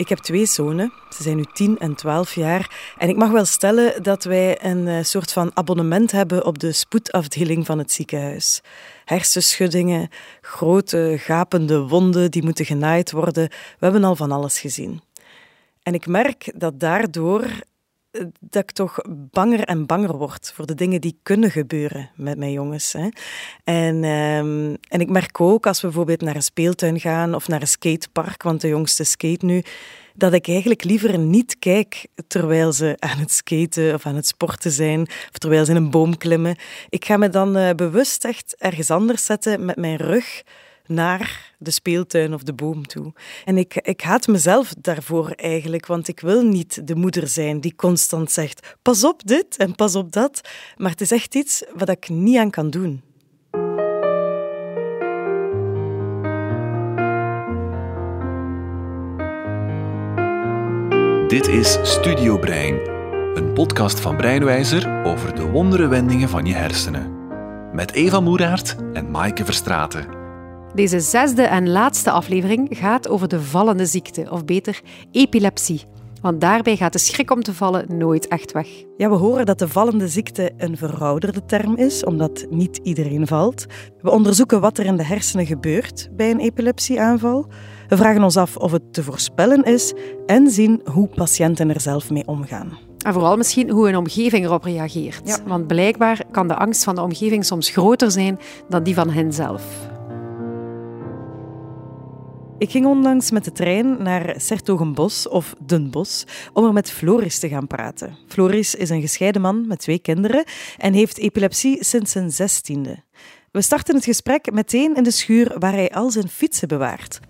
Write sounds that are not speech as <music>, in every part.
Ik heb twee zonen. Ze zijn nu 10 en 12 jaar. En ik mag wel stellen dat wij een eh, soort van abonnement hebben op de spoedafdeling van het ziekenhuis. Hersenschuddingen, grote gapende wonden die moeten genaaid worden. We hebben al van alles gezien. En ik merk dat daardoor dat ik toch banger en banger word voor de dingen die kunnen gebeuren met mijn jongens. Hè. En, um, en ik merk ook als we bijvoorbeeld naar een speeltuin gaan of naar een skatepark, want de jongste skate nu, dat ik eigenlijk liever niet kijk terwijl ze aan het skaten of aan het sporten zijn, of terwijl ze in een boom klimmen. Ik ga me dan uh, bewust echt ergens anders zetten met mijn rug naar de speeltuin of de boom toe. En ik, ik haat mezelf daarvoor eigenlijk, want ik wil niet de moeder zijn die constant zegt: pas op dit en pas op dat. Maar het is echt iets wat ik niet aan kan doen. Dit is Studio Brein, een podcast van Breinwijzer over de wondere wendingen van je hersenen. Met Eva Moeraert en Maaike Verstraten. Deze zesde en laatste aflevering gaat over de vallende ziekte, of beter epilepsie. Want daarbij gaat de schrik om te vallen nooit echt weg. Ja, we horen dat de vallende ziekte een verouderde term is, omdat niet iedereen valt. We onderzoeken wat er in de hersenen gebeurt bij een epilepsieaanval. We vragen ons af of het te voorspellen is en zien hoe patiënten er zelf mee omgaan. En vooral misschien hoe een omgeving erop reageert. Want blijkbaar kan de angst van de omgeving soms groter zijn dan die van henzelf. Ik ging onlangs met de trein naar Sertogenbos of Den Bosch om er met Floris te gaan praten. Floris is een gescheiden man met twee kinderen en heeft epilepsie sinds zijn zestiende. We starten het gesprek meteen in de schuur waar hij al zijn fietsen bewaart.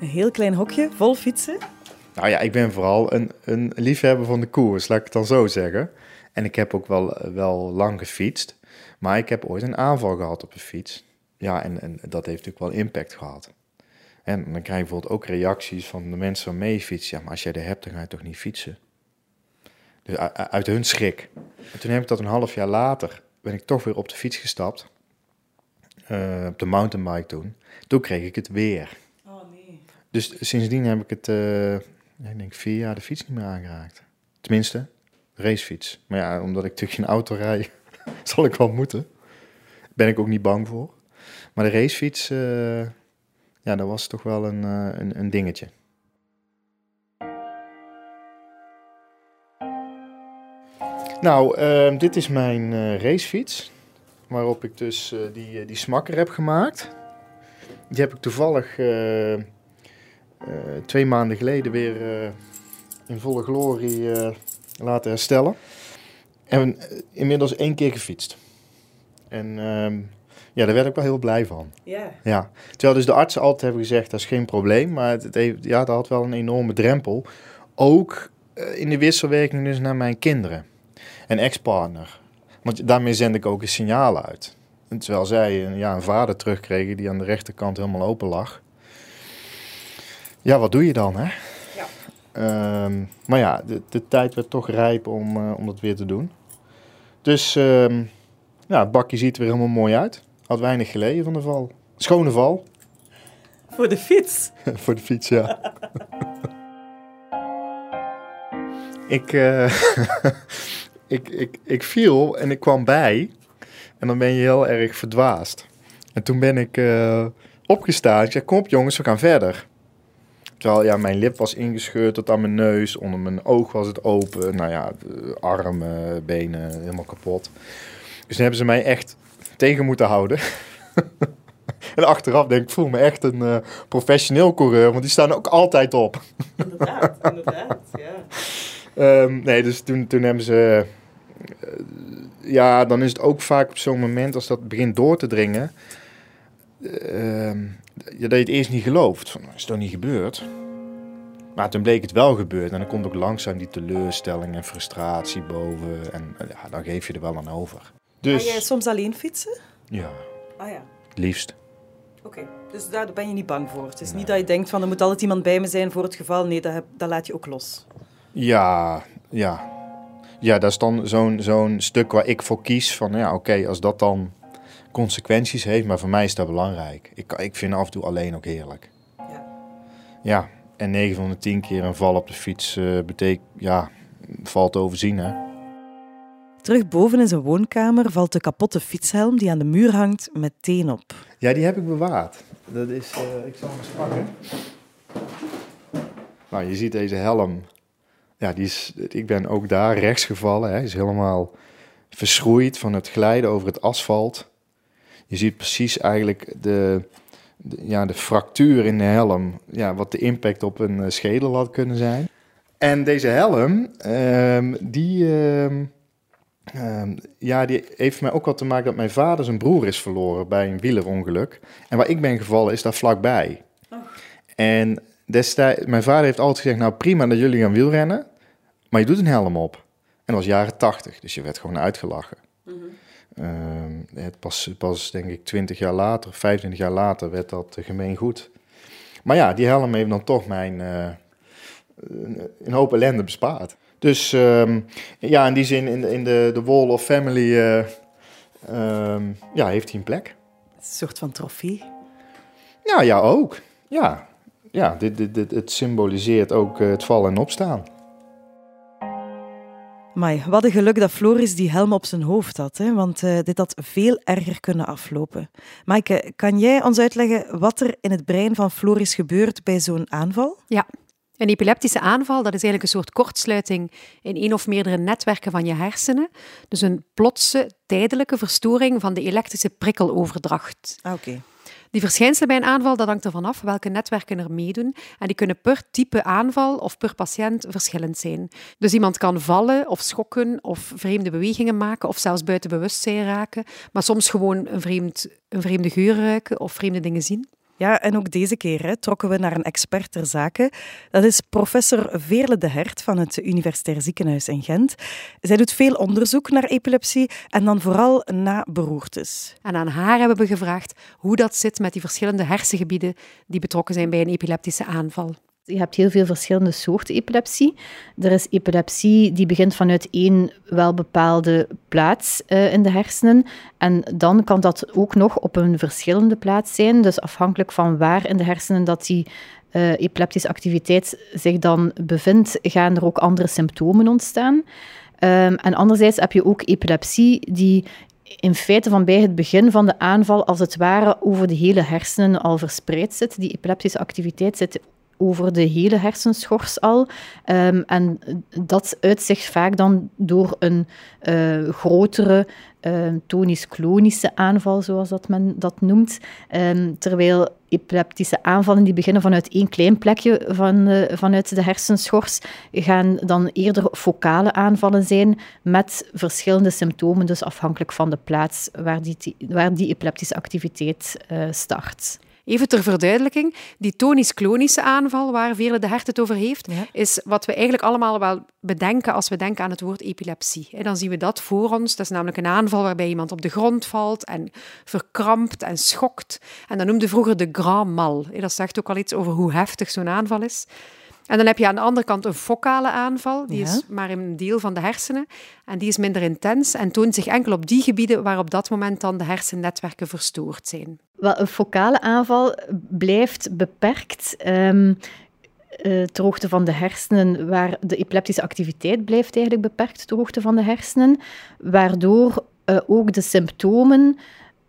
Een heel klein hokje vol fietsen. Nou ja, ik ben vooral een, een liefhebber van de koers, laat ik het dan zo zeggen. En ik heb ook wel, wel lang gefietst. Maar ik heb ooit een aanval gehad op een fiets. Ja, en, en dat heeft natuurlijk wel impact gehad. En dan krijg je bijvoorbeeld ook reacties van de mensen waarmee je fietst. Ja, maar als jij er hebt, dan ga je toch niet fietsen? Dus uit hun schrik. En toen heb ik dat een half jaar later, ben ik toch weer op de fiets gestapt. Uh, op de mountainbike toen. Toen kreeg ik het weer. Oh nee. Dus sindsdien heb ik het, uh, ik denk vier jaar de fiets niet meer aangeraakt. Tenminste, racefiets. Maar ja, omdat ik natuurlijk geen auto rijd, <laughs> zal ik wel moeten. Ben ik ook niet bang voor. Maar de racefiets, uh, ja, dat was toch wel een, uh, een, een, dingetje. Nou, uh, dit is mijn racefiets. Waarop ik dus die, die smakker heb gemaakt. Die heb ik toevallig twee maanden geleden weer in volle glorie laten herstellen. En inmiddels één keer gefietst. En uh, ja, daar werd ik wel heel blij van. Ja. ja. Terwijl dus de artsen altijd hebben gezegd, dat is geen probleem. Maar het, heeft, ja, dat had wel een enorme drempel. Ook uh, in de wisselwerking dus naar mijn kinderen. En ex-partner. Want daarmee zend ik ook een signaal uit. En terwijl zij ja, een vader terugkregen die aan de rechterkant helemaal open lag. Ja, wat doe je dan, hè? Um, maar ja, de, de, tijd werd toch rijp om, uh, om dat weer te doen. Dus um, ja, het bakje ziet er weer helemaal mooi uit. Had weinig geleden van de val. Schone val. <laughs> Voor de fiets? <laughs> Voor de fiets, ja. <laughs> ik, uh, ik, ik, ik viel en ik kwam bij. En dan ben je heel erg verdwaasd. En toen ben ik uh, opgestaan. Ik zei, kom op jongens, we gaan verder. Terwijl ja, mijn lip was ingescheurd tot aan mijn neus. Onder mijn oog was het open. Nou ja, armen, benen, helemaal kapot. Dus dan hebben ze mij echt tegen moeten houden. <laughs> en achteraf denk ik, voel me echt een uh, professioneel coureur. Want die staan ook altijd op. inderdaad, <laughs> inderdaad, ja. Um, nee, dus toen, toen hebben ze... Uh, ja, dan is het ook vaak op zo'n moment als dat begint door te dringen... Uh, dat je het eerst niet gelooft. Van, is toch niet gebeurd? Maar toen bleek het wel gebeurd. En dan komt ook langzaam die teleurstelling en frustratie boven. En ja, dan geef je er wel aan over. Dus... Ga jij soms alleen fietsen? Ja. Ah ja. Liefst. Oké, okay. dus daar ben je niet bang voor. Het is nee. niet dat je denkt van er moet altijd iemand bij me zijn voor het geval. Nee, dat, dat laat je ook los. Ja, ja. Ja, dat is dan zo'n zo'n stuk waar ik voor kies van, ja, oké, als dat dan consequenties heeft, maar voor mij is dat belangrijk. Ik, ik vind af en toe alleen ook heerlijk. Ja. Ja, en 9 van de 10 keer een val op de fiets uh, betekent, ja, valt te overzien, hè. Terug boven in zijn woonkamer valt de kapotte fietshelm die aan de muur hangt meteen op. Ja, die heb ik bewaard. Dat is, uh, ik zal hem eens pakken. Nou, je ziet deze helm. Ja, die is, ik ben ook daar rechts gevallen. Hij is helemaal verschroeid van het glijden over het asfalt. Je ziet precies eigenlijk de, ja, de fractuur in de helm. Ja, wat de impact op een eh, schedel had kunnen zijn. En deze helm, ehm, die, ehm, ehm, ja, die heeft mij ook wel te maken dat mijn vader zijn broer is verloren bij een wielerongeluk. En waar ik ben gevallen is daar vlakbij. Oh. En destijds, mijn vader heeft altijd gezegd, nou prima dat jullie gaan wielrennen, maar je doet een helm op. En dat was jaren tachtig, dus je werd gewoon uitgelachen. Mm het pas, pas denk ik 20 jaar later, 25 jaar later, werd dat gemeen goed. Maar ja, die helm heeft dan toch mijn uh, een hoop ellende bespaard. Dus um, ja, in die zin, in de, in de, de Wall of Family, uh, um, ja, heeft hij een plek. Een soort van trofee? Ja, ja, ook. Ja, ja dit, dit, dit, het symboliseert ook uh, het vallen en opstaan. Maar wat een geluk dat Floris die helm op zijn hoofd had, hè? want uh, dit had veel erger kunnen aflopen. Maaike, kan jij ons uitleggen wat er in het brein van Floris gebeurt bij zo'n aanval? Ja, een epileptische aanval dat is eigenlijk een soort kortsluiting in één of meerdere netwerken van je hersenen. Dus een plotse, tijdelijke verstoring van de elektrische prikkeloverdracht. Ah, oké. Die verschijnselen bij een aanval, dat hangt ervan af welke netwerken er meedoen. En die kunnen per type aanval of per patiënt verschillend zijn. Dus iemand kan vallen of schokken of vreemde bewegingen maken of zelfs buiten bewustzijn raken, maar soms gewoon een, vreemd, een vreemde geur ruiken of vreemde dingen zien. Ja, en ook deze keer hè, trokken we naar een expert ter zake. Dat is professor Veerle de Hert van het Universitair Ziekenhuis in Gent. Zij doet veel onderzoek naar epilepsie en dan vooral na beroertes. En aan haar hebben we gevraagd hoe dat zit met die verschillende hersengebieden die betrokken zijn bij een epileptische aanval. Je hebt heel veel verschillende soorten epilepsie. Er is epilepsie die begint vanuit één wel bepaalde plaats uh, in de hersenen. En dan kan dat ook nog op een verschillende plaats zijn. Dus afhankelijk van waar in de hersenen dat die uh, epileptische activiteit zich dan bevindt, gaan er ook andere symptomen ontstaan. Um, en anderzijds heb je ook epilepsie die in feite van bij het begin van de aanval als het ware over de hele hersenen al verspreid zit. Die epileptische activiteit zit over de hele hersenschors al. Um, en dat uitzicht vaak dan door een uh, grotere uh, tonisch-klonische aanval, zoals dat men dat noemt. Um, terwijl epileptische aanvallen die beginnen vanuit één klein plekje van, uh, vanuit de hersenschors, gaan dan eerder focale aanvallen zijn met verschillende symptomen, dus afhankelijk van de plaats waar die, waar die epileptische activiteit start. Even ter verduidelijking, die tonisch-klonische aanval waar Veerle de Hert het over heeft, is wat we eigenlijk allemaal wel bedenken als we denken aan het woord epilepsie. dan zien we dat voor ons. Dat is namelijk een aanval waarbij iemand op de grond valt en verkrampt en schokt. En dat noemde vroeger de grand mal. Dat zegt ook al iets over hoe heftig zo'n aanval is. En dan heb je aan de andere kant een focale aanval, die is maar een deel van de hersenen. En die is minder intens en toont zich enkel op die gebieden waar op dat moment dan de hersennetwerken verstoord zijn. Wel, een focale aanval blijft beperkt. Um, ter hoogte van de hersenen, waar de epileptische activiteit blijft eigenlijk beperkt ter hoogte van de hersenen, waardoor uh, ook de symptomen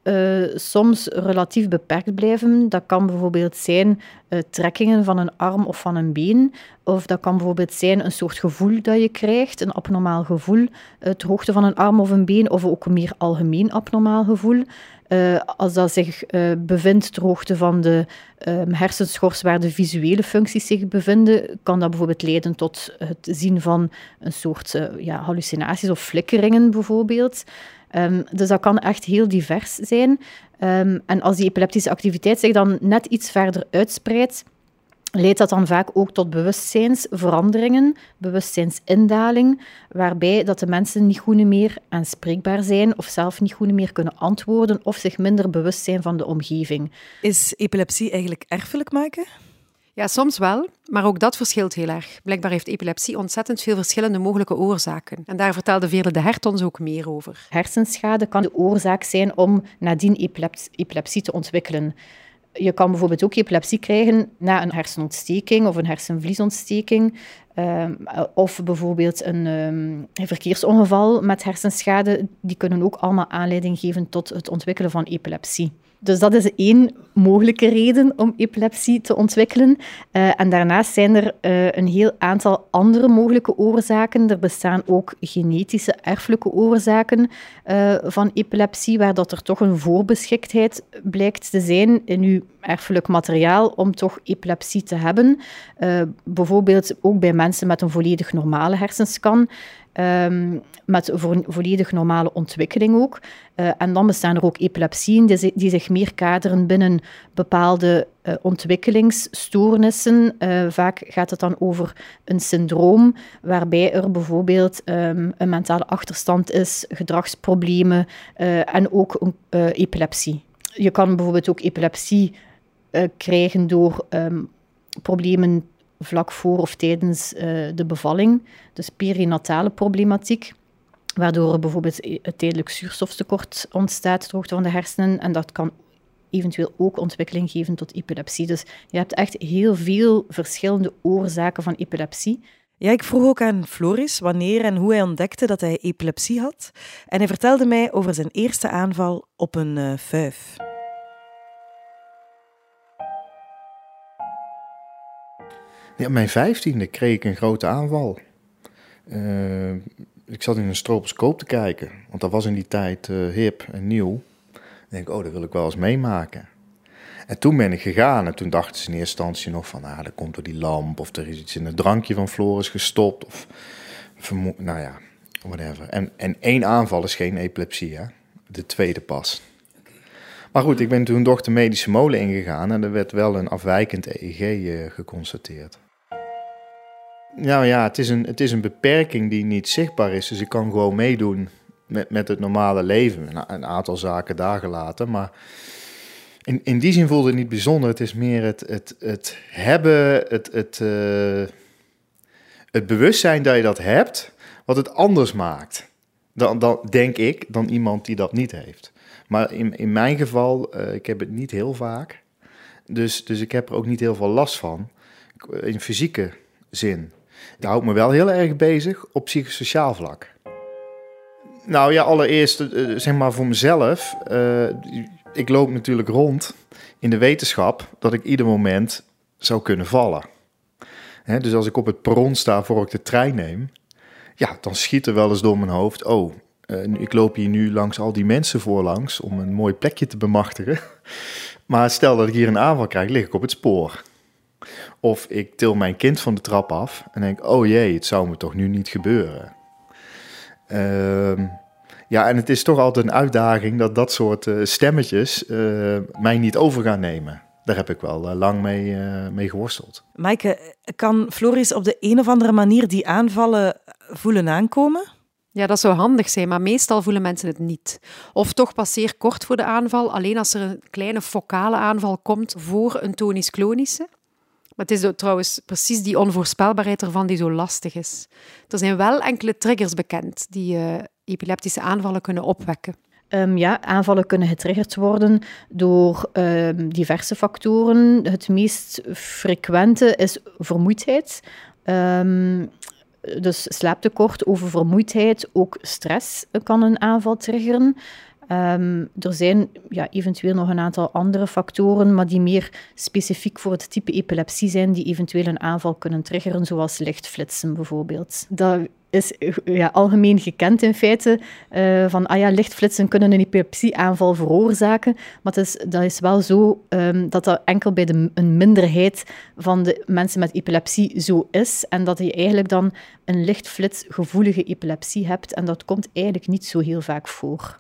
uh, soms relatief beperkt blijven. Dat kan bijvoorbeeld zijn trekkingen van een arm of van een been. Of dat kan bijvoorbeeld zijn een soort gevoel dat je krijgt, een abnormaal gevoel uh, hoogte van een arm of een been, of ook een meer algemeen abnormaal gevoel. Als dat zich bevindt ter hoogte van de ehm, hersenschors waar de visuele functies zich bevinden, kan dat bijvoorbeeld leiden tot het zien van een soort ja, hallucinaties of flikkeringen bijvoorbeeld. Um, dus dat kan echt heel divers zijn. Um, en als die epileptische activiteit zich dan net iets verder uitspreidt, leidt dat dan vaak ook tot bewustzijnsveranderingen, bewustzijnsindaling, waarbij dat de mensen niet goed meer aanspreekbaar zijn of zelf niet goed meer kunnen antwoorden of zich minder bewust zijn van de omgeving. Is epilepsie eigenlijk erfelijk maken? Ja, soms wel, maar ook dat verschilt heel erg. Blijkbaar heeft epilepsie ontzettend veel verschillende mogelijke oorzaken. En daar vertelde Veerle de Hert ons ook meer over. Hersenschade kan de oorzaak zijn om nadien epilepsie te ontwikkelen. Je kan bijvoorbeeld ook epilepsie krijgen na een hersenontsteking of een hersenvliesontsteking. Ehm, of bijvoorbeeld een, um, een, verkeersongeval met hersenschade. Die kunnen ook allemaal aanleiding geven tot het ontwikkelen van epilepsie. Dus dat is één mogelijke reden om epilepsie te ontwikkelen. Uh, en daarnaast zijn er uh, een heel aantal andere mogelijke oorzaken. Er bestaan ook genetische, erfelijke oorzaken uh, van epilepsie, waar dat er toch een voorbeschiktheid blijkt te zijn in uw erfelijk materiaal om toch epilepsie te hebben. bijvoorbeeld ook bij mensen met een volledig normale hersenscan. Um, met vo volledig normale ontwikkeling ook. Uh, en dan bestaan er ook epilepsieën die, die zich meer kaderen binnen bepaalde uh, ontwikkelingsstoornissen. Vaak gaat het dan over een syndroom waarbij er bijvoorbeeld um, een mentale achterstand is, gedragsproblemen en ook een, epilepsie. Je kan bijvoorbeeld ook epilepsie krijgen door um, problemen vlak voor of tijdens uh, de bevalling, dus perinatale problematiek, waardoor er bijvoorbeeld een tijdelijk zuurstoftekort ontstaat, droogte van de hersenen, en dat kan eventueel ook ontwikkeling geven tot epilepsie. Dus je hebt echt heel veel verschillende oorzaken van epilepsie. Ja, ik vroeg ook aan Floris wanneer en hoe hij ontdekte dat hij epilepsie had. En hij vertelde mij over zijn eerste aanval op een uh. Ja, mijn vijftiende kreeg ik een grote aanval. Uh, ik zat in een stroboscoop te kijken, want dat was in die tijd uh, hip en nieuw. Ik denk, oh, dat wil ik wel eens meemaken. En toen ben ik gegaan en toen dachten ze in eerste instantie nog van, ah, er komt door die lamp of er is iets in het drankje van Floris gestopt of, nou ja, whatever. En, en één aanval is geen epilepsie, hè? de tweede pas. Maar goed, ik ben toen toch de medische molen ingegaan en er werd wel een afwijkend EEG eh, geconstateerd. Nou ja, het is, een, het is een beperking die niet zichtbaar is. Dus ik kan gewoon meedoen met, met het normale leven. Een, een aantal zaken daar gelaten. Maar in, in die zin voelde het niet bijzonder. Het is meer het, het, het hebben, het, het, uh, het bewustzijn dat je dat hebt, wat het anders maakt. Dan, dan denk ik, dan iemand die dat niet heeft. Maar in, in mijn geval, uh, ik heb het niet heel vaak. Dus, dus ik heb er ook niet heel veel last van. In fysieke zin. Dat houdt me wel heel erg bezig op psychosociaal vlak. Nou ja, allereerst uh, zeg maar voor mezelf. Uh, ik loop natuurlijk rond in de wetenschap dat ik ieder moment zou kunnen vallen. Hè, dus als ik op het perron sta voor ik de trein neem, ja, dan schiet er wel eens door mijn hoofd. Oh, ik loop hier nu langs al die mensen voorlangs om een mooi plekje te bemachtigen. <laughs> Maar stel dat ik hier een aanval krijg, lig ik op het spoor. Of ik til mijn kind van de trap af en denk, oh jee, het zou me toch nu niet gebeuren. Uh, ja, en het is toch altijd een uitdaging dat dat soort uh, stemmetjes uh, mij niet over gaan nemen. Daar heb ik wel uh, lang mee, mee geworsteld. Maaike, kan Floris op de een of andere manier die aanvallen voelen aankomen? Ja, dat zou handig zijn, maar meestal voelen mensen het niet. Of toch pas zeer kort voor de aanval, alleen als er een kleine focale aanval komt voor een tonisch-klonische. Maar het is trouwens precies die onvoorspelbaarheid ervan die zo lastig is. Er zijn wel enkele triggers bekend die uh, epileptische aanvallen kunnen opwekken. Um, ja, aanvallen kunnen getriggerd worden door um, diverse factoren. Het meest frequente is vermoeidheid. Um, dus slaaptekort, oververmoeidheid, ook stress kan een aanval triggeren. Um, er zijn ja, eventueel nog een aantal andere factoren, maar die meer specifiek voor het type epilepsie zijn, die eventueel een aanval kunnen triggeren, zoals lichtflitsen bijvoorbeeld. Dat is ja, algemeen gekend in feite, uh, van ah ja, lichtflitsen kunnen een epilepsieaanval veroorzaken, maar het is, dat is wel zo um, dat dat enkel bij de, een minderheid van de mensen met epilepsie zo is, en dat je eigenlijk dan een lichtflitsgevoelige epilepsie hebt, en dat komt eigenlijk niet zo heel vaak voor.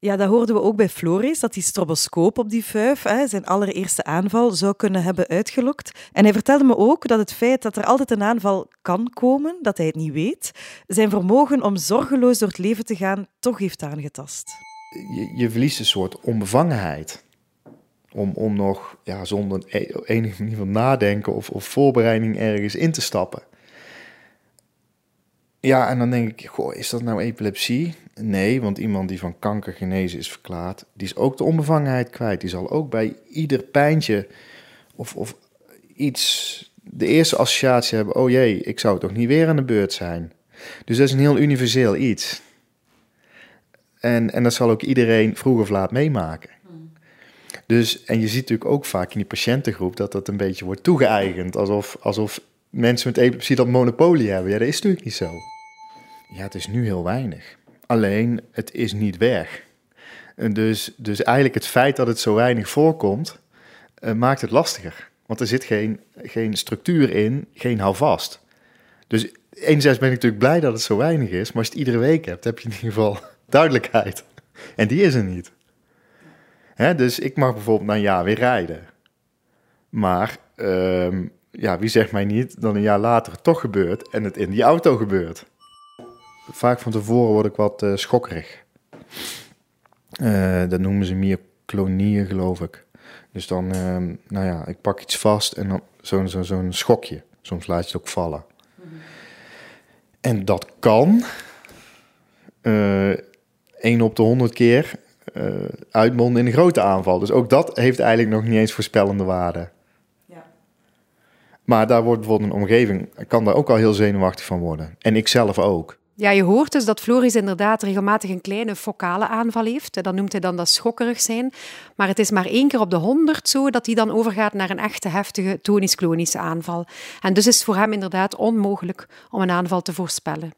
Ja, dat hoorden we ook bij Floris, dat die stroboscoop op die vuif hè, zijn allereerste aanval zou kunnen hebben uitgelokt. En hij vertelde me ook dat het feit dat er altijd een aanval kan komen, dat hij het niet weet, zijn vermogen om zorgeloos door het leven te gaan toch heeft aangetast. Je, je verliest een soort onbevangenheid. Om, om nog ja, zonder e- enige manier van nadenken of, of voorbereiding ergens in te stappen. Ja, en dan denk ik, goh, is dat nou epilepsie? Nee, want iemand die van kanker genezen is verklaard, die is ook de onbevangenheid kwijt. Die zal ook bij ieder pijntje of, of iets de eerste associatie hebben, oh jee, ik zou toch niet weer aan de beurt zijn. Dus dat is een heel universeel iets. En, en dat zal ook iedereen vroeg of laat meemaken. Dus, en je ziet natuurlijk ook vaak in die patiëntengroep dat dat een beetje wordt toegeëigend. Alsof, alsof mensen met epilepsie dat monopolie hebben. Ja, dat is natuurlijk niet zo. Ja, het is nu heel weinig. Alleen, het is niet weg. Dus, dus eigenlijk het feit dat het zo weinig voorkomt, uh, maakt het lastiger. Want er zit geen, geen structuur in, geen houvast. Dus enerzijds ben ik natuurlijk blij dat het zo weinig is, maar als je het iedere week hebt, heb je in ieder geval <laughs> duidelijkheid. En die is er niet. Hè, dus ik mag bijvoorbeeld na jaar weer rijden. Maar ehm, ja, wie zegt mij niet dat een jaar later het toch gebeurt en het in die auto gebeurt? Vaak van tevoren word ik wat uh, schokkerig. Uh, dat noemen ze myoclonie, geloof ik. Dus dan, ehm, nou ja, ik pak iets vast en dan zo'n zo, zo'n schokje. Soms laat je het ook vallen. En dat kan eh, 1 op de 100 keer uitmonden in een grote aanval. Dus ook dat heeft eigenlijk nog niet eens voorspellende waarde. Maar daar wordt bijvoorbeeld een omgeving, kan daar ook al heel zenuwachtig van worden. En ik zelf ook. Ja, je hoort dus dat Floris inderdaad regelmatig een kleine focale aanval heeft. Dat noemt hij dan dat schokkerig zijn. Maar het is maar één keer op de honderd zo dat hij dan overgaat naar een echte heftige tonisch-klonische aanval. En dus is het voor hem inderdaad onmogelijk om een aanval te voorspellen.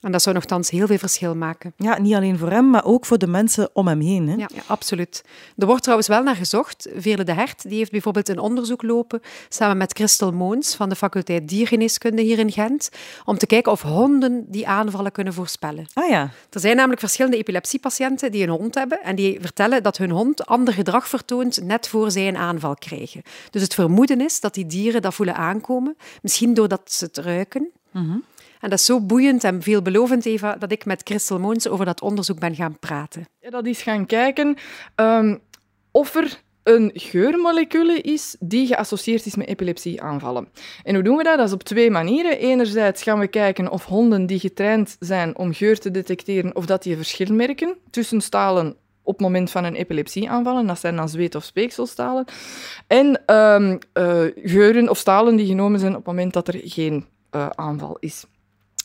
En dat zou nogthans heel veel verschil maken. Ja, niet alleen voor hem, maar ook voor de mensen om hem heen. Hè? Ja, ja, absoluut. Er wordt trouwens wel naar gezocht. Veerle de Hert die heeft bijvoorbeeld een onderzoek lopen samen met Christel Moons van de faculteit diergeneeskunde hier in Gent, om te kijken of honden die aanvallen kunnen voorspellen. Ah ja. Er zijn namelijk verschillende epilepsiepatiënten die een hond hebben en die vertellen dat hun hond ander gedrag vertoont net voor zij een aanval krijgen. Dus het vermoeden is dat die dieren dat voelen aankomen, misschien doordat ze het ruiken. Mm dat is zo boeiend en veelbelovend, Eva, dat ik met Christel Moons over dat onderzoek ben gaan praten. Ja, dat is gaan kijken um, of er een geurmolecule is die geassocieerd is met epilepsieaanvallen. En hoe doen we dat? Dat is op twee manieren. Enerzijds gaan we kijken of honden die getraind zijn om geur te detecteren, of dat die verschil merken tussen stalen op het moment van een epilepsieaanval. Dat zijn dan zweet- of speekselstalen. En um, uh, geuren of stalen die genomen zijn op het moment dat er geen uh, aanval is.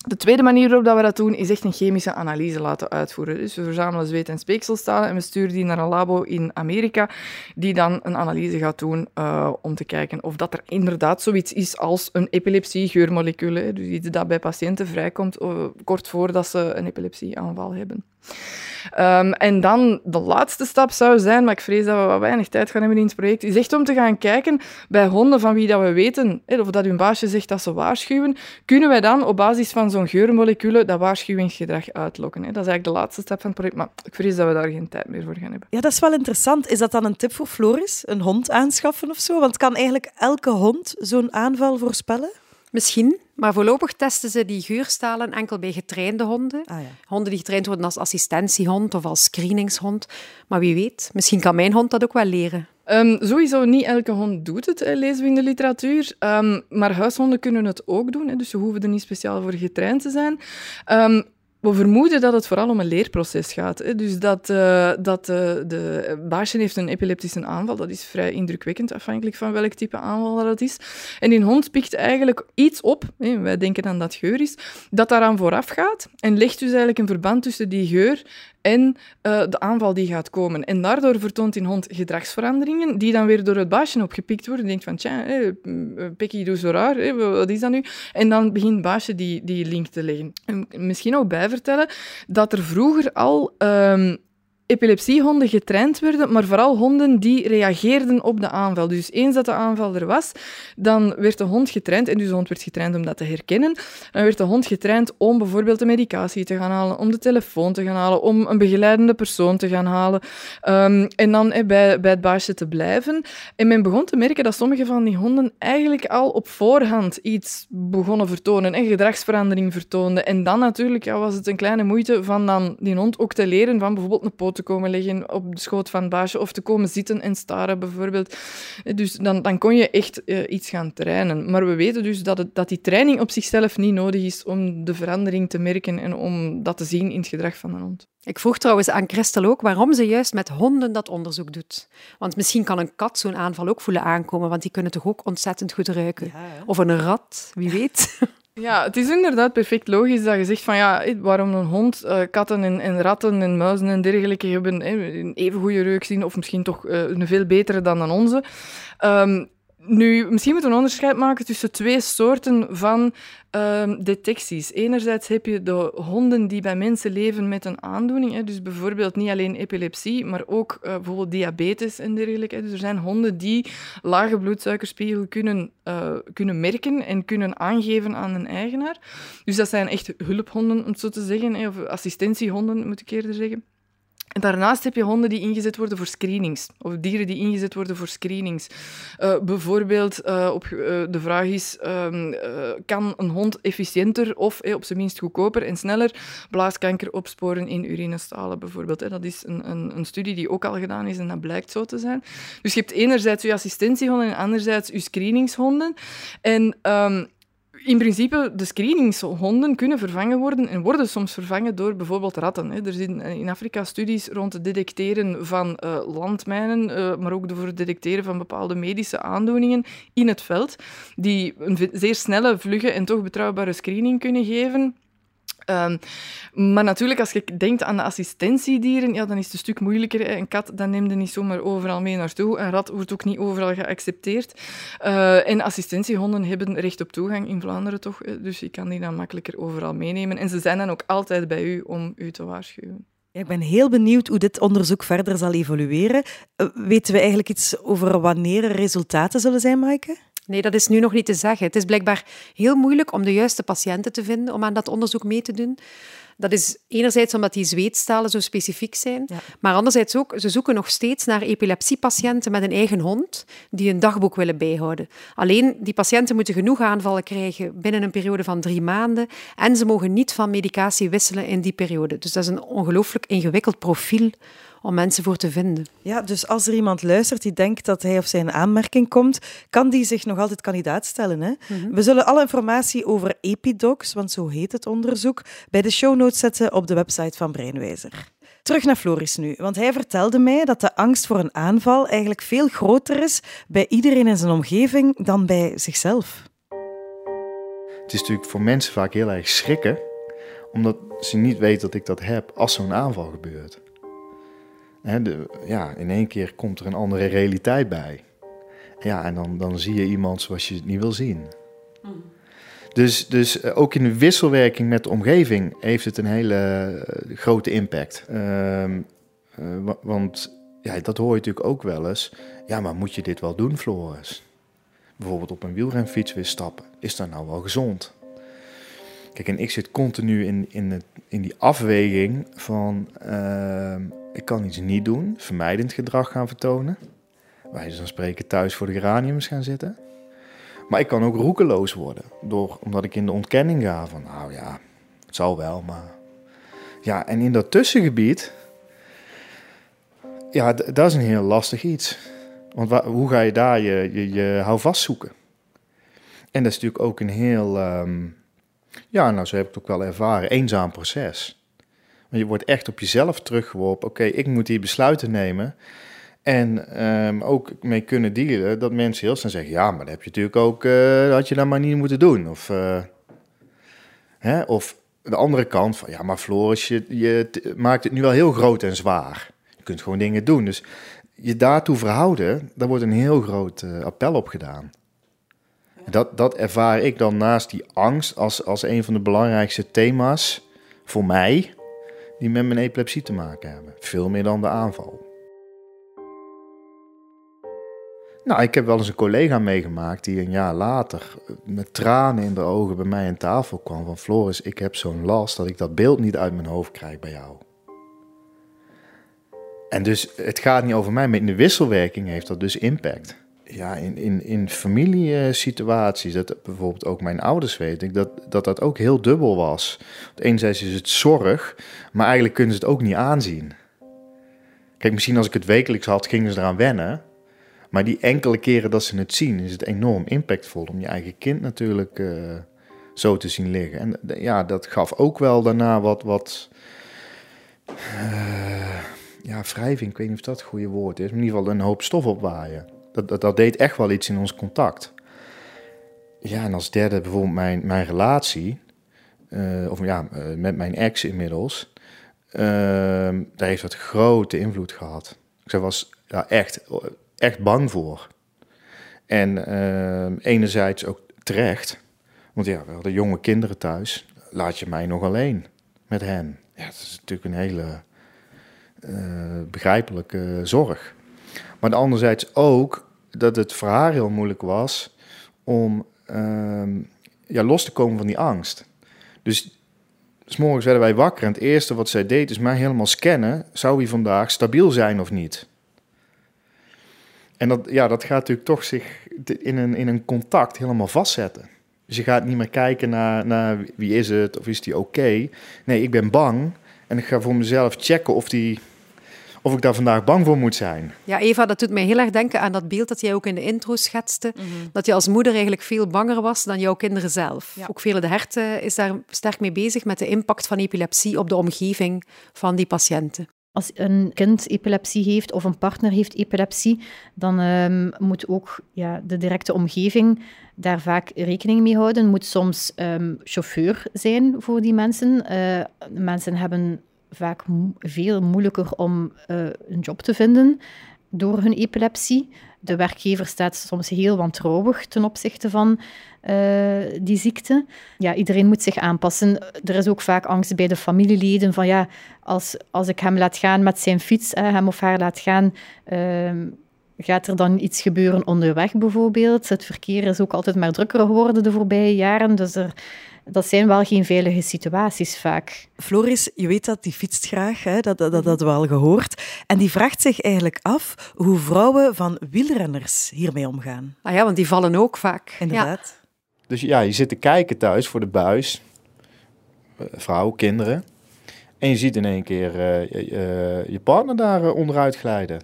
De tweede manier waarop dat we dat doen, is echt een chemische analyse laten uitvoeren. Dus we verzamelen zweet- en speekselstalen en we sturen die naar een labo in Amerika, die dan een analyse gaat doen uh, om te kijken of dat er inderdaad zoiets is als een epilepsie-geurmolecule. Dus iets dat bij patiënten vrijkomt uh, kort voordat ze een epilepsieaanval hebben. Um, en dan de laatste stap zou zijn, maar ik vrees dat we wat weinig tijd gaan hebben in het project, is echt om te gaan kijken bij honden van wie dat we weten, of dat hun baasje zegt dat ze waarschuwen, kunnen wij dan op basis van zo'n geurmoleculen dat waarschuwingsgedrag uitlokken. Dat is eigenlijk de laatste stap van het project, maar ik vrees dat we daar geen tijd meer voor gaan hebben. Ja, dat is wel interessant. Is dat dan een tip voor Floris? Een hond aanschaffen of zo? Want kan eigenlijk elke hond zo'n aanval voorspellen? Misschien, maar voorlopig testen ze die geurstalen enkel bij getrainde honden. Ah, ja. Honden die getraind worden als assistentiehond of als screeningshond. Maar wie weet, misschien kan mijn hond dat ook wel leren. Um, sowieso niet elke hond doet het, lezen we in de literatuur. Um, maar huishonden kunnen het ook doen, dus ze hoeven er niet speciaal voor getraind te zijn. Um, we vermoeden dat het vooral om een leerproces gaat. Dus dat, uh, dat uh, de baasje heeft een epileptische aanval. Dat is vrij indrukwekkend, afhankelijk van welk type aanval dat is. En die hond pikt eigenlijk iets op, hè, wij denken dan dat geur is, dat daaraan vooraf gaat en legt dus eigenlijk een verband tussen die geur en uh, de aanval die gaat komen. En daardoor vertoont die hond gedragsveranderingen, die dan weer door het baasje opgepikt worden. denkt van, tja, hey, Pekkie doet zo raar, wat is dat nu? En dan begint het baasje die, die link te leggen. En misschien ook bijvertellen dat er vroeger al um, epilepsiehonden getraind werden, maar vooral honden die reageerden op de aanval. Dus eens dat de aanval er was, dan werd de hond getraind, en dus de hond werd getraind om dat te herkennen, dan werd de hond getraind om bijvoorbeeld de medicatie te gaan halen, om de telefoon te gaan halen, om een begeleidende persoon te gaan halen, um, en dan eh, bij, bij het baasje te blijven. En men begon te merken dat sommige van die honden eigenlijk al op voorhand iets begonnen vertonen, en gedragsverandering vertoonden. En dan natuurlijk ja, was het een kleine moeite van dan die hond ook te leren van bijvoorbeeld een poot te komen liggen op de schoot van het baasje of te komen zitten en staren bijvoorbeeld. Dus dan, dan kon je echt uh, iets gaan trainen. Maar we weten dus dat, het, dat die training op zichzelf niet nodig is om de verandering te merken en om dat te zien in het gedrag van een hond. Ik vroeg trouwens aan Christel ook waarom ze juist met honden dat onderzoek doet. Want misschien kan een kat zo'n aanval ook voelen aankomen, want die kunnen toch ook ontzettend goed ruiken. of een rat, wie weet. <laughs> Ja, het is inderdaad perfect logisch dat je zegt van ja, waarom een hond, uh, katten en, en, ratten en muizen en dergelijke hebben een even goede reuk zien, of misschien toch een veel betere dan een onze. Um, nu, misschien moeten we een onderscheid maken tussen twee soorten van um, detecties. Enerzijds heb je de honden die bij mensen leven met een aandoening. Hè, dus bijvoorbeeld niet alleen epilepsie, maar ook uh, bijvoorbeeld diabetes en dergelijke. Dus er zijn honden die lage bloedsuikerspiegel kunnen, uh, kunnen merken en kunnen aangeven aan een eigenaar. Dus dat zijn echt hulphonden, om het zo te zeggen, hè, of assistentiehonden, moet ik eerder zeggen. Daarnaast heb je honden die ingezet worden voor screenings, of dieren die ingezet worden voor screenings. Uh, bijvoorbeeld, uh, op, uh, de vraag is, ehm, kan een hond efficiënter of op zijn minst goedkoper en sneller blaaskanker opsporen in urinestalen bijvoorbeeld. Dat is een, een, een, studie die ook al gedaan is en dat blijkt zo te zijn. Dus je hebt enerzijds je assistentiehonden en anderzijds je screeningshonden. En... Um, in principe, de screeningshonden kunnen vervangen worden en worden soms vervangen door bijvoorbeeld ratten. Er zijn in Afrika studies rond het detecteren van uh, landmijnen, uh, maar ook voor het detecteren van bepaalde medische aandoeningen in het veld, die een zeer snelle, vlugge en toch betrouwbare screening kunnen geven Um, maar natuurlijk, als je denkt aan de assistentiedieren, ja, dan is het een stuk moeilijker. Een kat, dat neemt je niet zomaar overal mee naartoe. Een rat wordt ook niet overal geaccepteerd. Uh, en assistentiehonden hebben recht op toegang in Vlaanderen toch. Dus je kan die dan makkelijker overal meenemen. En ze zijn dan ook altijd bij u om u te waarschuwen. Ik ben heel benieuwd hoe dit onderzoek verder zal evolueren. Uh, weten we eigenlijk iets over wanneer er resultaten zullen zijn, Maaike? Nee, dat is nu nog niet te zeggen. Het is blijkbaar heel moeilijk om de juiste patiënten te vinden om aan dat onderzoek mee te doen. Dat is enerzijds omdat die zweetstalen zo specifiek zijn, maar anderzijds ook, ze zoeken nog steeds naar epilepsiepatiënten met een eigen hond die een dagboek willen bijhouden. Alleen, die patiënten moeten genoeg aanvallen krijgen binnen een periode van drie maanden en ze mogen niet van medicatie wisselen in die periode. Dus dat is een ongelooflijk ingewikkeld profiel om mensen voor te vinden. Ja, dus als er iemand luistert die denkt dat hij of zij een aanmerking komt, kan die zich nog altijd kandidaat stellen. Hè? Mhm. We zullen alle informatie over Epidocs, want zo heet het onderzoek, bij de show notes zetten op de website van Breinwijzer. Terug naar Floris nu, want hij vertelde mij dat de angst voor een aanval eigenlijk veel groter is bij iedereen in zijn omgeving dan bij zichzelf. Het is natuurlijk voor mensen vaak heel erg schrikken, omdat ze niet weten dat ik dat heb als zo'n aanval gebeurt ja, in één keer komt er een andere realiteit bij. Ja, en dan, dan zie je iemand zoals je het niet wil zien. Hmm. Dus, dus eh, ook in de wisselwerking met de omgeving heeft het een hele eh, grote impact. Ehm, eh, want ja, dat hoor je natuurlijk ook wel eens. Ja, maar moet je dit wel doen, Floris? Bijvoorbeeld op een wielrenfiets weer stappen. Is dat nou wel gezond? Kijk, en ik zit continu in, in, het, in die afweging van... Ehm, ik kan iets niet doen, vermijdend gedrag gaan vertonen. Wij dan spreken thuis voor de geraniums gaan zitten. Maar ik kan ook roekeloos worden, door, omdat ik in de ontkenning ga van, nou ja, het zal wel, maar... Ja, en in dat tussengebied, ja, dat is een heel lastig iets. Want hoe ga je daar je, je, je houvast zoeken? En dat is natuurlijk ook een heel, um, ja, nou zo heb ik het ook wel ervaren, eenzaam proces. Maar je wordt echt op jezelf teruggeworpen. Oké, ik moet hier besluiten nemen. En um, ook mee kunnen dealen dat mensen heel snel zeggen: ja, maar dat heb je natuurlijk ook, uh, had je dat maar niet moeten doen. Of, uh, hè? of de andere kant van: ja, maar Floris, je, je maakt het nu wel heel groot en zwaar. Je kunt gewoon dingen doen. Dus je daartoe verhouden, daar wordt een heel groot uh, appel op gedaan. Dat, dat ervaar ik dan naast die angst als, als een van de belangrijkste thema's voor mij die met mijn epilepsie te maken hebben. Veel meer dan de aanval. Nou, ik heb wel eens een collega meegemaakt die een jaar later met tranen in de ogen bij mij aan tafel kwam van Floris, ik heb zo'n last dat ik dat beeld niet uit mijn hoofd krijg bij jou. En dus het gaat niet over mij, maar in de wisselwerking heeft dat dus impact ja, in, in, in familiesituaties, dat bijvoorbeeld ook mijn ouders weet ik, dat, dat dat ook heel dubbel was. Enerzijds is het zorg, maar eigenlijk kunnen ze het ook niet aanzien. Kijk, misschien als ik het wekelijks had, gingen ze eraan wennen. Maar die enkele keren dat ze het zien, is het enorm impactvol om je eigen kind natuurlijk uh, zo te zien liggen. En ja, dat gaf ook wel daarna wat, wat uh, ja, wrijving, ik weet niet of dat het goede woord is, in ieder geval een hoop stof opwaaien. Dat, dat, deed echt wel iets in ons contact. Ja, en als derde bijvoorbeeld mijn, mijn relatie, uh, of ja, met mijn ex inmiddels, daar heeft dat grote invloed gehad. Ik was ja, echt, echt bang voor. En enerzijds ook terecht, want ja, we hadden jonge kinderen thuis. Laat je mij nog alleen met hen? Ja, dat is natuurlijk een hele uh, begrijpelijke zorg. Maar anderzijds ook dat het voor haar heel moeilijk was om uh, ja, los te komen van die angst. Dus s morgens werden wij wakker en het eerste wat zij deed is mij helemaal scannen. Zou hij vandaag stabiel zijn of niet? En dat, ja, dat gaat natuurlijk toch zich in een, in een contact helemaal vastzetten. Dus je gaat niet meer kijken naar, naar wie is het of is die oké. Nee, ik ben bang en ik ga voor mezelf checken of, die, of ik daar vandaag bang voor moet zijn. Ja, Eva, dat doet mij heel erg denken aan dat beeld dat jij ook in de intro schetste. Mhm. Dat je als moeder eigenlijk veel banger was dan jouw kinderen zelf. Ook Vele de Hert is daar sterk mee bezig met de impact van epilepsie op de omgeving van die patiënten. Als een kind epilepsie heeft of een partner heeft epilepsie, dan um, moet ook ja, de directe omgeving daar vaak rekening mee houden. Moet soms um, chauffeur zijn voor die mensen. Uh, mensen hebben vaak veel moeilijker om uh, een job te vinden door hun epilepsie. De werkgever staat soms heel wantrouwig ten opzichte van uh, die ziekte. Ja, iedereen moet zich aanpassen. Er is ook vaak angst bij de familieleden van ja, als, als ik hem laat gaan met zijn fiets, uh, hem of haar laat gaan, uh, gaat er dan iets gebeuren onderweg bijvoorbeeld? Het verkeer is ook altijd maar drukker geworden de voorbije jaren, dus er dat zijn wel geen veilige situaties vaak. Floris, je weet dat, die fietst graag, hè? Dat, dat, dat hadden we al gehoord. En die vraagt zich eigenlijk af hoe vrouwen van wielrenners hiermee omgaan. Ah ja, want die vallen ook vaak. Inderdaad. Dus ja, je zit te kijken thuis voor de buis. Eh, vrouw, kinderen. En je ziet in één keer uh, je, je, partner daar uh, onderuit glijden.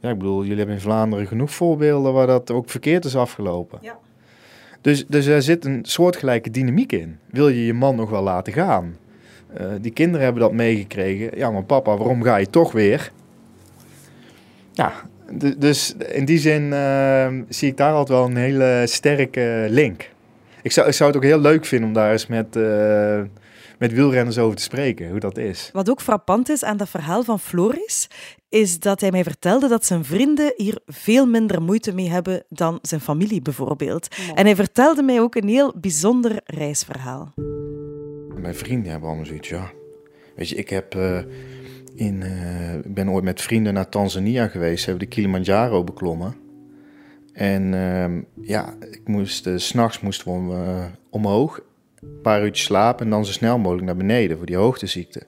Ja, ik bedoel, jullie hebben in Vlaanderen genoeg voorbeelden waar dat ook verkeerd is afgelopen. Ja. Dus, dus er zit een soortgelijke dynamiek in. Wil je je man nog wel laten gaan? Uh, die kinderen hebben dat meegekregen. Ja, maar papa, waarom ga je toch weer? Ja, dus in die zin uh, zie ik daar altijd wel een hele sterke link. Ik zou, ik zou het ook heel leuk vinden om daar eens met, uh, met wielrenners over te spreken, hoe dat is. Wat ook frappant is aan dat verhaal van Floris, is dat hij mij vertelde dat zijn vrienden hier veel minder moeite mee hebben dan zijn familie bijvoorbeeld. En hij vertelde mij ook een heel bijzonder reisverhaal. Mijn vrienden hebben allemaal zoiets, ja. Weet je, ik heb... Uh, in, uh, ik ben ooit met vrienden naar Tanzania geweest, hebben de Kilimanjaro beklommen. En uh, ja, ik moest, uh, s'nachts moesten we omhoog, een paar uurtjes slapen en dan zo snel mogelijk naar beneden voor die hoogteziekte.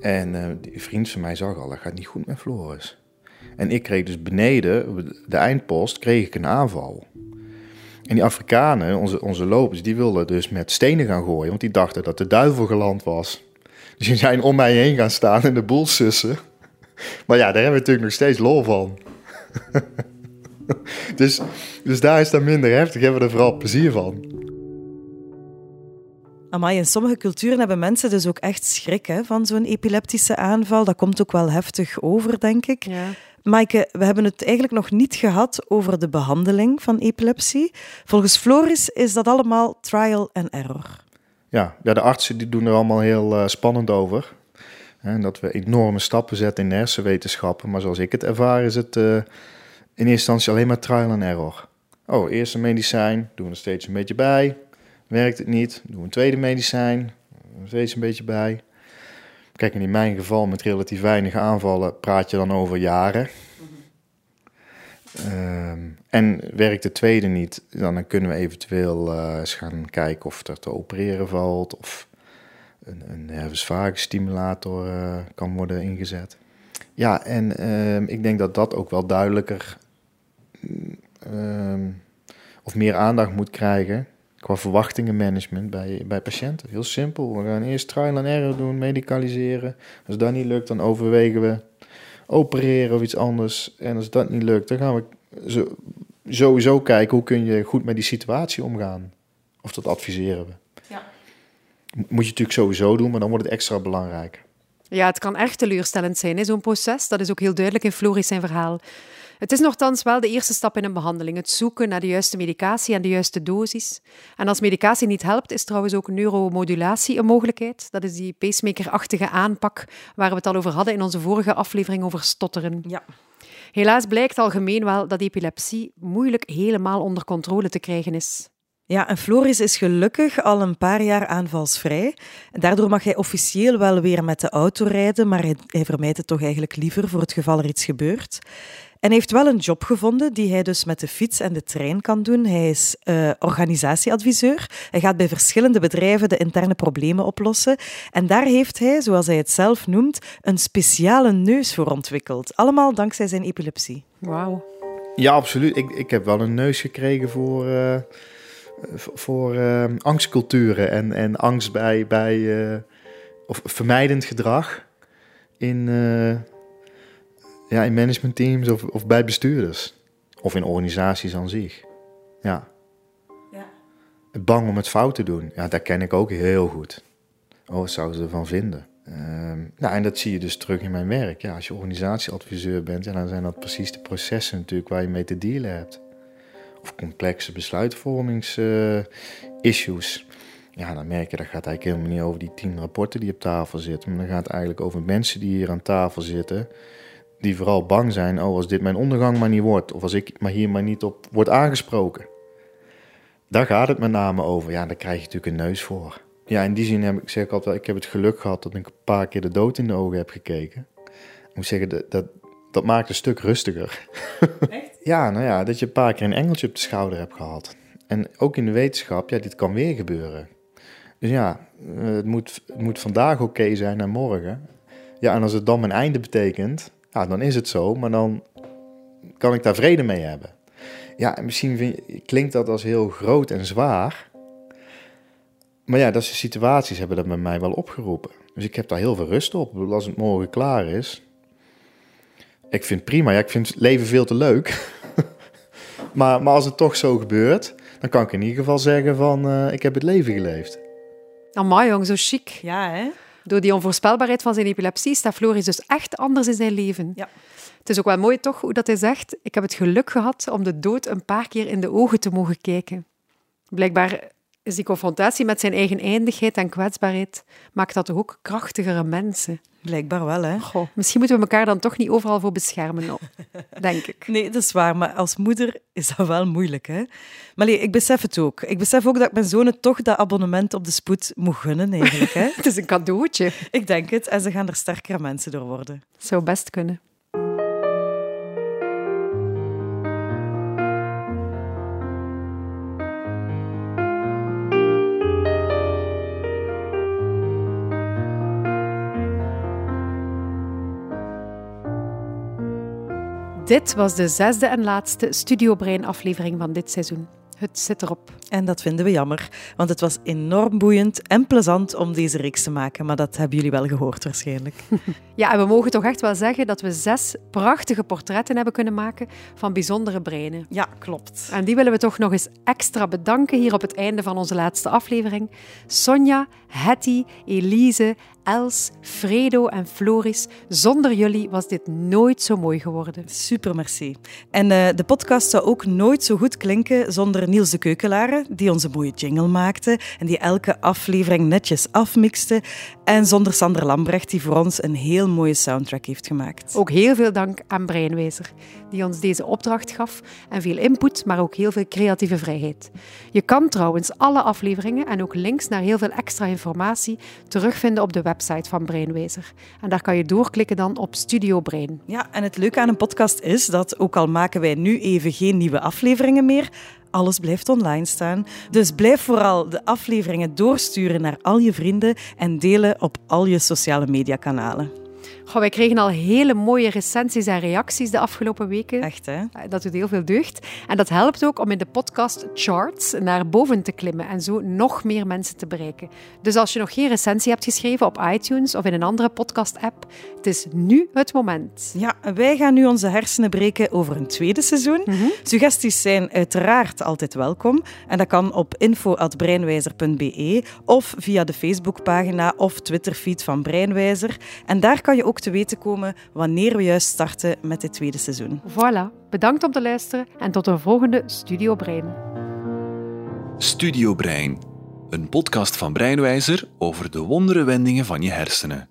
En uh, die vriend van mij zag al, dat gaat niet goed met Floris. En ik kreeg dus beneden, de eindpost, kreeg ik een aanval. En die Afrikanen, onze, onze lopers, die wilden dus met stenen gaan gooien, want die dachten dat de duivel geland was. Dus die zijn om mij heen gaan staan in de boel sussen. Maar ja, daar hebben we natuurlijk nog steeds lol van. <laughs> dus, dus daar is dat minder heftig, hebben we er vooral plezier van. Amai, in sommige culturen hebben mensen dus ook echt schrik hè, van zo'n epileptische aanval. Dat komt ook wel heftig over, denk ik. Ja. Maaike, we hebben het eigenlijk nog niet gehad over de behandeling van epilepsie. Volgens Floris is dat allemaal trial and error. Ja, ja de artsen die doen er allemaal heel uh, spannend over. En dat we enorme stappen zetten in de hersenwetenschappen. Maar zoals ik het ervaar is het uh, in eerste instantie alleen maar trial and error. Oh, eerst een medicijn, doen we er steeds een beetje bij. Werkt het niet, doen we een tweede medicijn, steeds een beetje bij. Kijk, in mijn geval met relatief weinig aanvallen praat je dan over jaren. Ehm, en werkt de tweede niet, dan kunnen we eventueel uh, eens gaan kijken of er te opereren valt of een, een nervus stimulator uh, kan worden ingezet. Ja, en ehm, ik denk dat dat ook wel duidelijker um, of meer aandacht moet krijgen qua verwachtingenmanagement bij, bij patiënten. Heel simpel. We gaan eerst trial and error doen, medicaliseren. Als dat niet lukt, dan overwegen we opereren of iets anders. En als dat niet lukt, dan gaan we zo, sowieso kijken hoe kun je goed met die situatie omgaan. Of dat adviseren we. Ja. Moet je natuurlijk sowieso doen, maar dan wordt het extra belangrijk. Ja, het kan erg teleurstellend zijn, zo'n proces. Dat is ook heel duidelijk in Floris zijn verhaal. Het is nogthans wel de eerste stap in een behandeling, het zoeken naar de juiste medicatie en de juiste dosis. En als medicatie niet helpt, is trouwens ook neuromodulatie een mogelijkheid. Dat is die pacemaker-achtige aanpak waar we het al over hadden in onze vorige aflevering over stotteren. Ja. Helaas blijkt algemeen wel dat epilepsie moeilijk helemaal onder controle te krijgen is. Ja, en Floris is gelukkig al een paar jaar aanvalsvrij. Daardoor mag hij officieel wel weer met de auto rijden, maar hij, hij vermijdt het toch eigenlijk liever voor het geval er iets gebeurt. En heeft wel een job gevonden die hij dus met de fiets en de trein kan doen. Hij is uh, organisatieadviseur. Hij gaat bij verschillende bedrijven de interne problemen oplossen. En daar heeft hij, zoals hij het zelf noemt, een speciale neus voor ontwikkeld. Allemaal dankzij zijn epilepsie. Wauw. Ja, absoluut. Ik, ik heb wel een neus gekregen voor, uh, voor uh, angstculturen en, en angst bij, bij of vermijdend gedrag in ja, in managementteams of, of bij bestuurders. Of in organisaties aan zich. Ja. ja. Bang om het fout te doen. Ja, dat ken ik ook heel goed. Oh, wat zouden ze ervan vinden? Ehm, nou, en dat zie je dus terug in mijn werk. Ja, als je organisatieadviseur bent, ja, dan zijn dat precies de processen natuurlijk waar je mee te dealen hebt. Of complexe besluitvormingsissues. ja, dan merk je dat gaat eigenlijk helemaal niet over die tien rapporten die op tafel zitten. Maar dan gaat het eigenlijk over mensen die hier aan tafel zitten die vooral bang zijn, oh, als dit mijn ondergang maar niet wordt, of als ik maar hier maar niet op word aangesproken. Daar gaat het met name over. Ja, daar krijg je natuurlijk een neus voor. Ja, in die zin heb ik, zeg ik altijd, ik heb het geluk gehad dat ik een paar keer de dood in de ogen heb gekeken. Ik moet zeggen, dat, dat, dat maakt een stuk rustiger. Echt? <laughs> ja, nou ja, dat je een paar keer een engeltje op de schouder hebt gehad. En ook in de wetenschap, ja, dit kan weer gebeuren. Dus ja, eh, het moet, het moet vandaag oké zijn en morgen. Ja, en als het dan mijn einde betekent, ja, dan is het zo, maar dan kan ik daar vrede mee hebben. Ja, en misschien klinkt dat als heel groot en zwaar. Maar ja, dat soort situaties hebben dat met mij wel opgeroepen. Dus ik heb daar heel veel rust op. Als het morgen klaar is. Ik vind prima. Ja, ik vind het leven veel te leuk. <laughs> maar, maar als het toch zo gebeurt, dan kan ik in ieder geval zeggen van... Uh, ik heb het leven geleefd. Amai, jong, zo chic. Ja, hè? Door die onvoorspelbaarheid van zijn epilepsie staat Floris dus echt anders in zijn leven. Ja. Het is ook wel mooi toch hoe dat hij zegt, ik heb het geluk gehad om de dood een paar keer in de ogen te mogen kijken. Blijkbaar is die confrontatie met zijn eigen eindigheid en kwetsbaarheid, maakt dat toch ook krachtigere mensen. Blijkbaar wel, hè? Goh, misschien moeten we elkaar dan toch niet overal voor beschermen, <laughs> denk ik. Nee, dat is waar, maar als moeder is dat wel moeilijk, hè? Maar nee, ik besef het ook. Ik besef ook dat ik mijn zonen toch dat abonnement op de spoed moet gunnen, eigenlijk. Hè? <laughs> het is een cadeautje. Ik denk het, en ze gaan er sterkere mensen door worden. Zou best kunnen. Dit was de zesde en laatste Studio Brein aflevering van dit seizoen. Het zit erop. En dat vinden we jammer, want het was enorm boeiend en plezant om deze reeks te maken. Maar dat hebben jullie wel gehoord waarschijnlijk. <laughs> <laughs> Ja, en we mogen toch echt wel zeggen dat we zes prachtige portretten hebben kunnen maken van bijzondere breinen. Ja, klopt. En die willen we toch nog eens extra bedanken hier op het einde van onze laatste aflevering. Sonja, Hetty, Elise, Els, Fredo en Floris. Zonder jullie was dit nooit zo mooi geworden. Super, merci. En uh, de podcast zou ook nooit zo goed klinken zonder Niels de Keukelaren, die onze mooie jingle maakte en die elke aflevering netjes afmixte. En zonder Sander Lambrecht, die voor ons een heel mooie soundtrack heeft gemaakt. Ook heel veel dank aan Breinwijzer, die ons deze opdracht gaf en veel input, maar ook heel veel creatieve vrijheid. Je kan trouwens alle afleveringen en ook links naar heel veel extra informatie terugvinden op de website van Breinwijzer. En daar kan je doorklikken dan op Studio Brein. Ja, en het leuke aan een podcast is dat, ook al maken wij nu even geen nieuwe afleveringen meer, alles blijft online staan. Dus blijf vooral de afleveringen doorsturen naar al je vrienden en delen op al je sociale mediakanalen. Goh, wij kregen al hele mooie recensies en reacties de afgelopen weken. Echt, hè? Dat doet heel veel deugd. En dat helpt ook om in de podcast charts naar boven te klimmen en zo nog meer mensen te bereiken. Dus als je nog geen recensie hebt geschreven op iTunes of in een andere podcast-app, het is nu het moment. Ja, wij gaan nu onze hersenen breken over een tweede seizoen. Suggesties zijn uiteraard altijd welkom. En dat kan op info.breinwijzer.be of via de Facebookpagina of Twitterfeed van Breinwijzer. En daar kan je ook te weten komen wanneer we juist starten met dit tweede seizoen. Voilà. Bedankt om te luisteren en tot een volgende Studio Brein. Studio Brein, een podcast van Breinwijzer over de wondere wendingen van je hersenen.